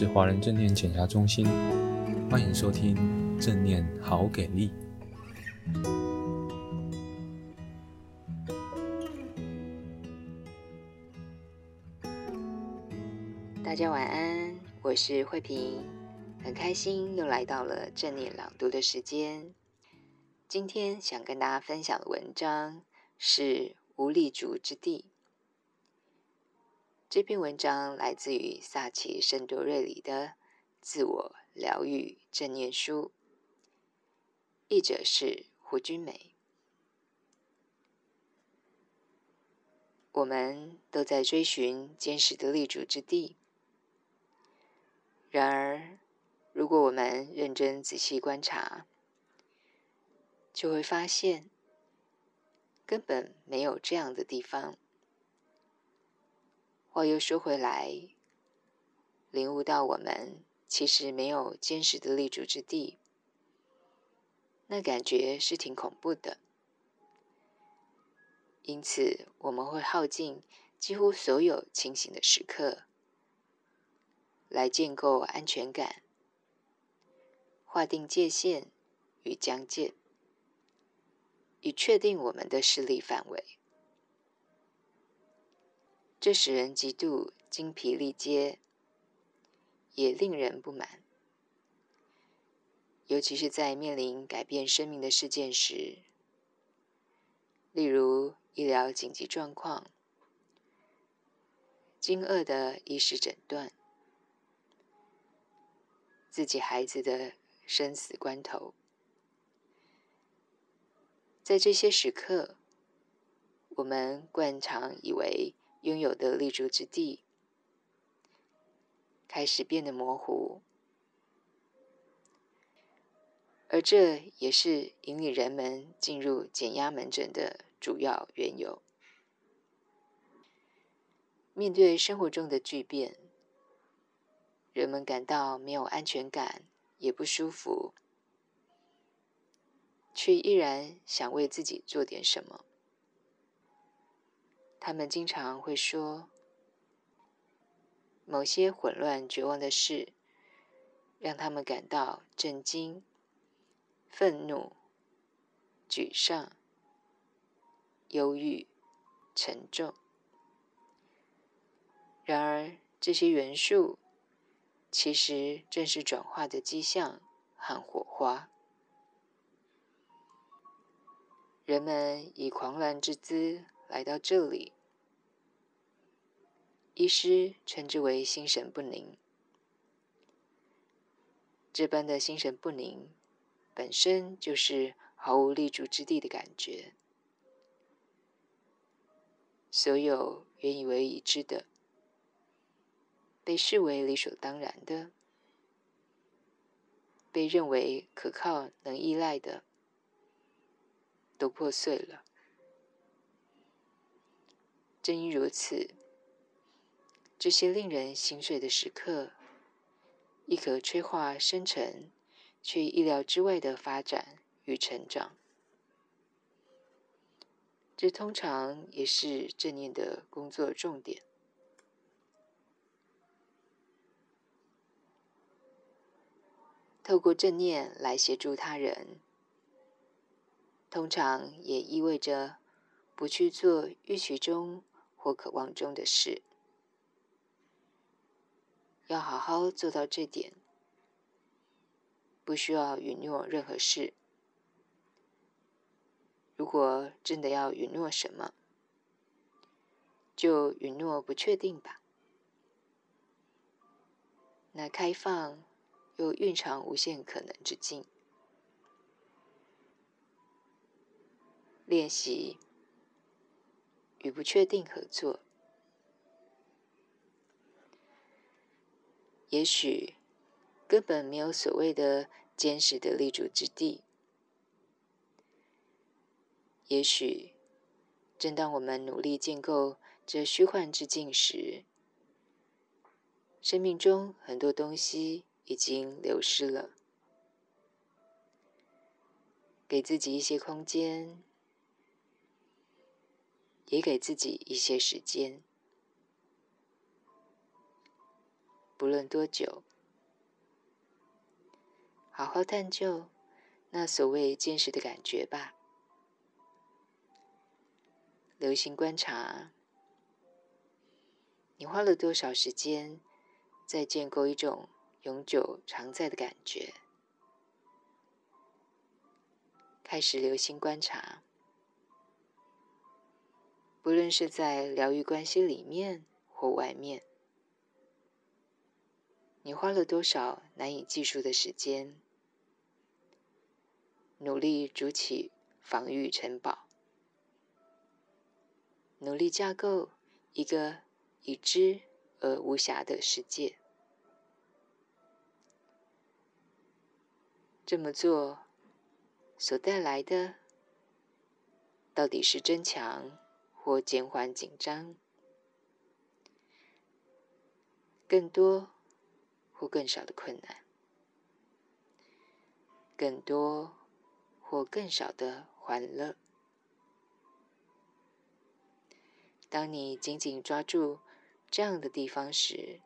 是华人正念减压中心，欢迎收听正念好给力。大家晚安，我是慧萍，很开心又来到了正念朗读的时间。今天想跟大家分享的文章是《无立足之地》。这篇文章来自于萨奇·圣多瑞里的《自我疗愈正念书》，译者是胡君美。我们都在追寻坚实的立足之地，然而，如果我们认真仔细观察，就会发现根本没有这样的地方。话又说回来，领悟到我们其实没有坚实的立足之地，那感觉是挺恐怖的。因此，我们会耗尽几乎所有清醒的时刻，来建构安全感，划定界限与疆界，以确定我们的势力范围。这使人极度精疲力竭，也令人不满。尤其是在面临改变生命的事件时，例如医疗紧急状况、惊愕的医师诊断、自己孩子的生死关头。在这些时刻，我们惯常以为，拥有的立足之地开始变得模糊，而这也是引领人们进入减压门诊的主要缘由。面对生活中的巨变，人们感到没有安全感，也不舒服，却依然想为自己做点什么。他们经常会说，某些混乱、绝望的事，让他们感到震惊、愤怒、沮丧、忧郁、沉重。然而，这些元素其实正是转化的迹象和火花。人们以狂乱之姿。来到这里，医师称之为心神不宁。这般的心神不宁，本身就是毫无立足之地的感觉。所有原以为已知的，被视为理所当然的，被认为可靠能依赖的，都破碎了。正因如此，这些令人心碎的时刻，亦可催化生成却意料之外的发展与成长。这通常也是正念的工作重点。透过正念来协助他人，通常也意味着不去做预期中。或渴望中的事，要好好做到这点，不需要允诺任何事。如果真的要允诺什么，就允诺不确定吧。那开放又蕴藏无限可能之境，练习。与不确定合作，也许根本没有所谓的坚实的立足之地。也许，正当我们努力建构这虚幻之境时，生命中很多东西已经流失了。给自己一些空间。也给自己一些时间，不论多久，好好探究那所谓坚实的感觉吧。留心观察，你花了多少时间在建构一种永久常在的感觉？开始留心观察，不论是在疗愈关系里面或外面，你花了多少难以计数的时间，努力筑起防御城堡，努力架构一个已知而无瑕的世界。这么做。所带来的到底是增强或减缓紧张，更多或更少的困难，更多或更少的欢乐。当你紧紧抓住这样的地方时，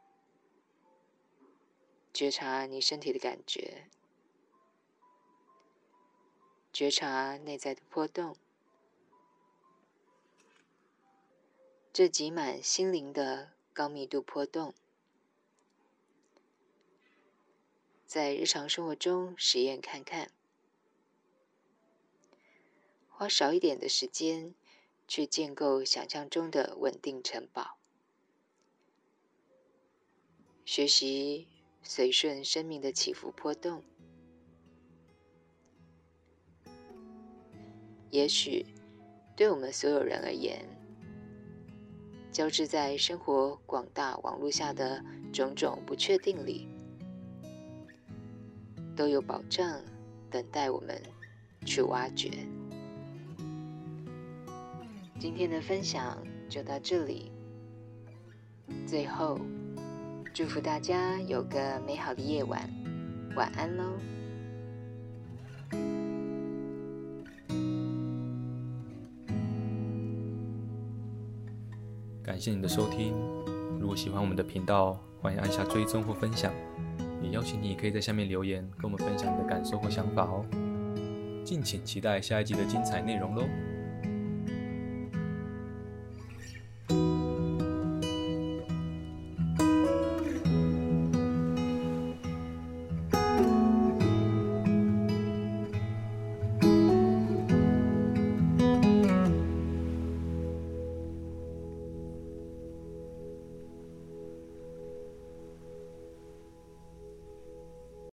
觉察你身体的感觉。觉察内在的波动，这挤满心灵的高密度波动，在日常生活中实验看看，花少一点的时间去建构想象中的稳定城堡，学习随顺生命的起伏波动。也许，对我们所有人而言，交织在生活广大网络下的种种不确定里，都有保障等待我们去挖掘。今天的分享就到这里，最后，祝福大家有个美好的夜晚，晚安喽。感谢你的收听。如果喜欢我们的频道，欢迎按下追踪或分享。也邀请你可以在下面留言，跟我们分享你的感受或想法哦。敬请期待下一集的精彩内容喽。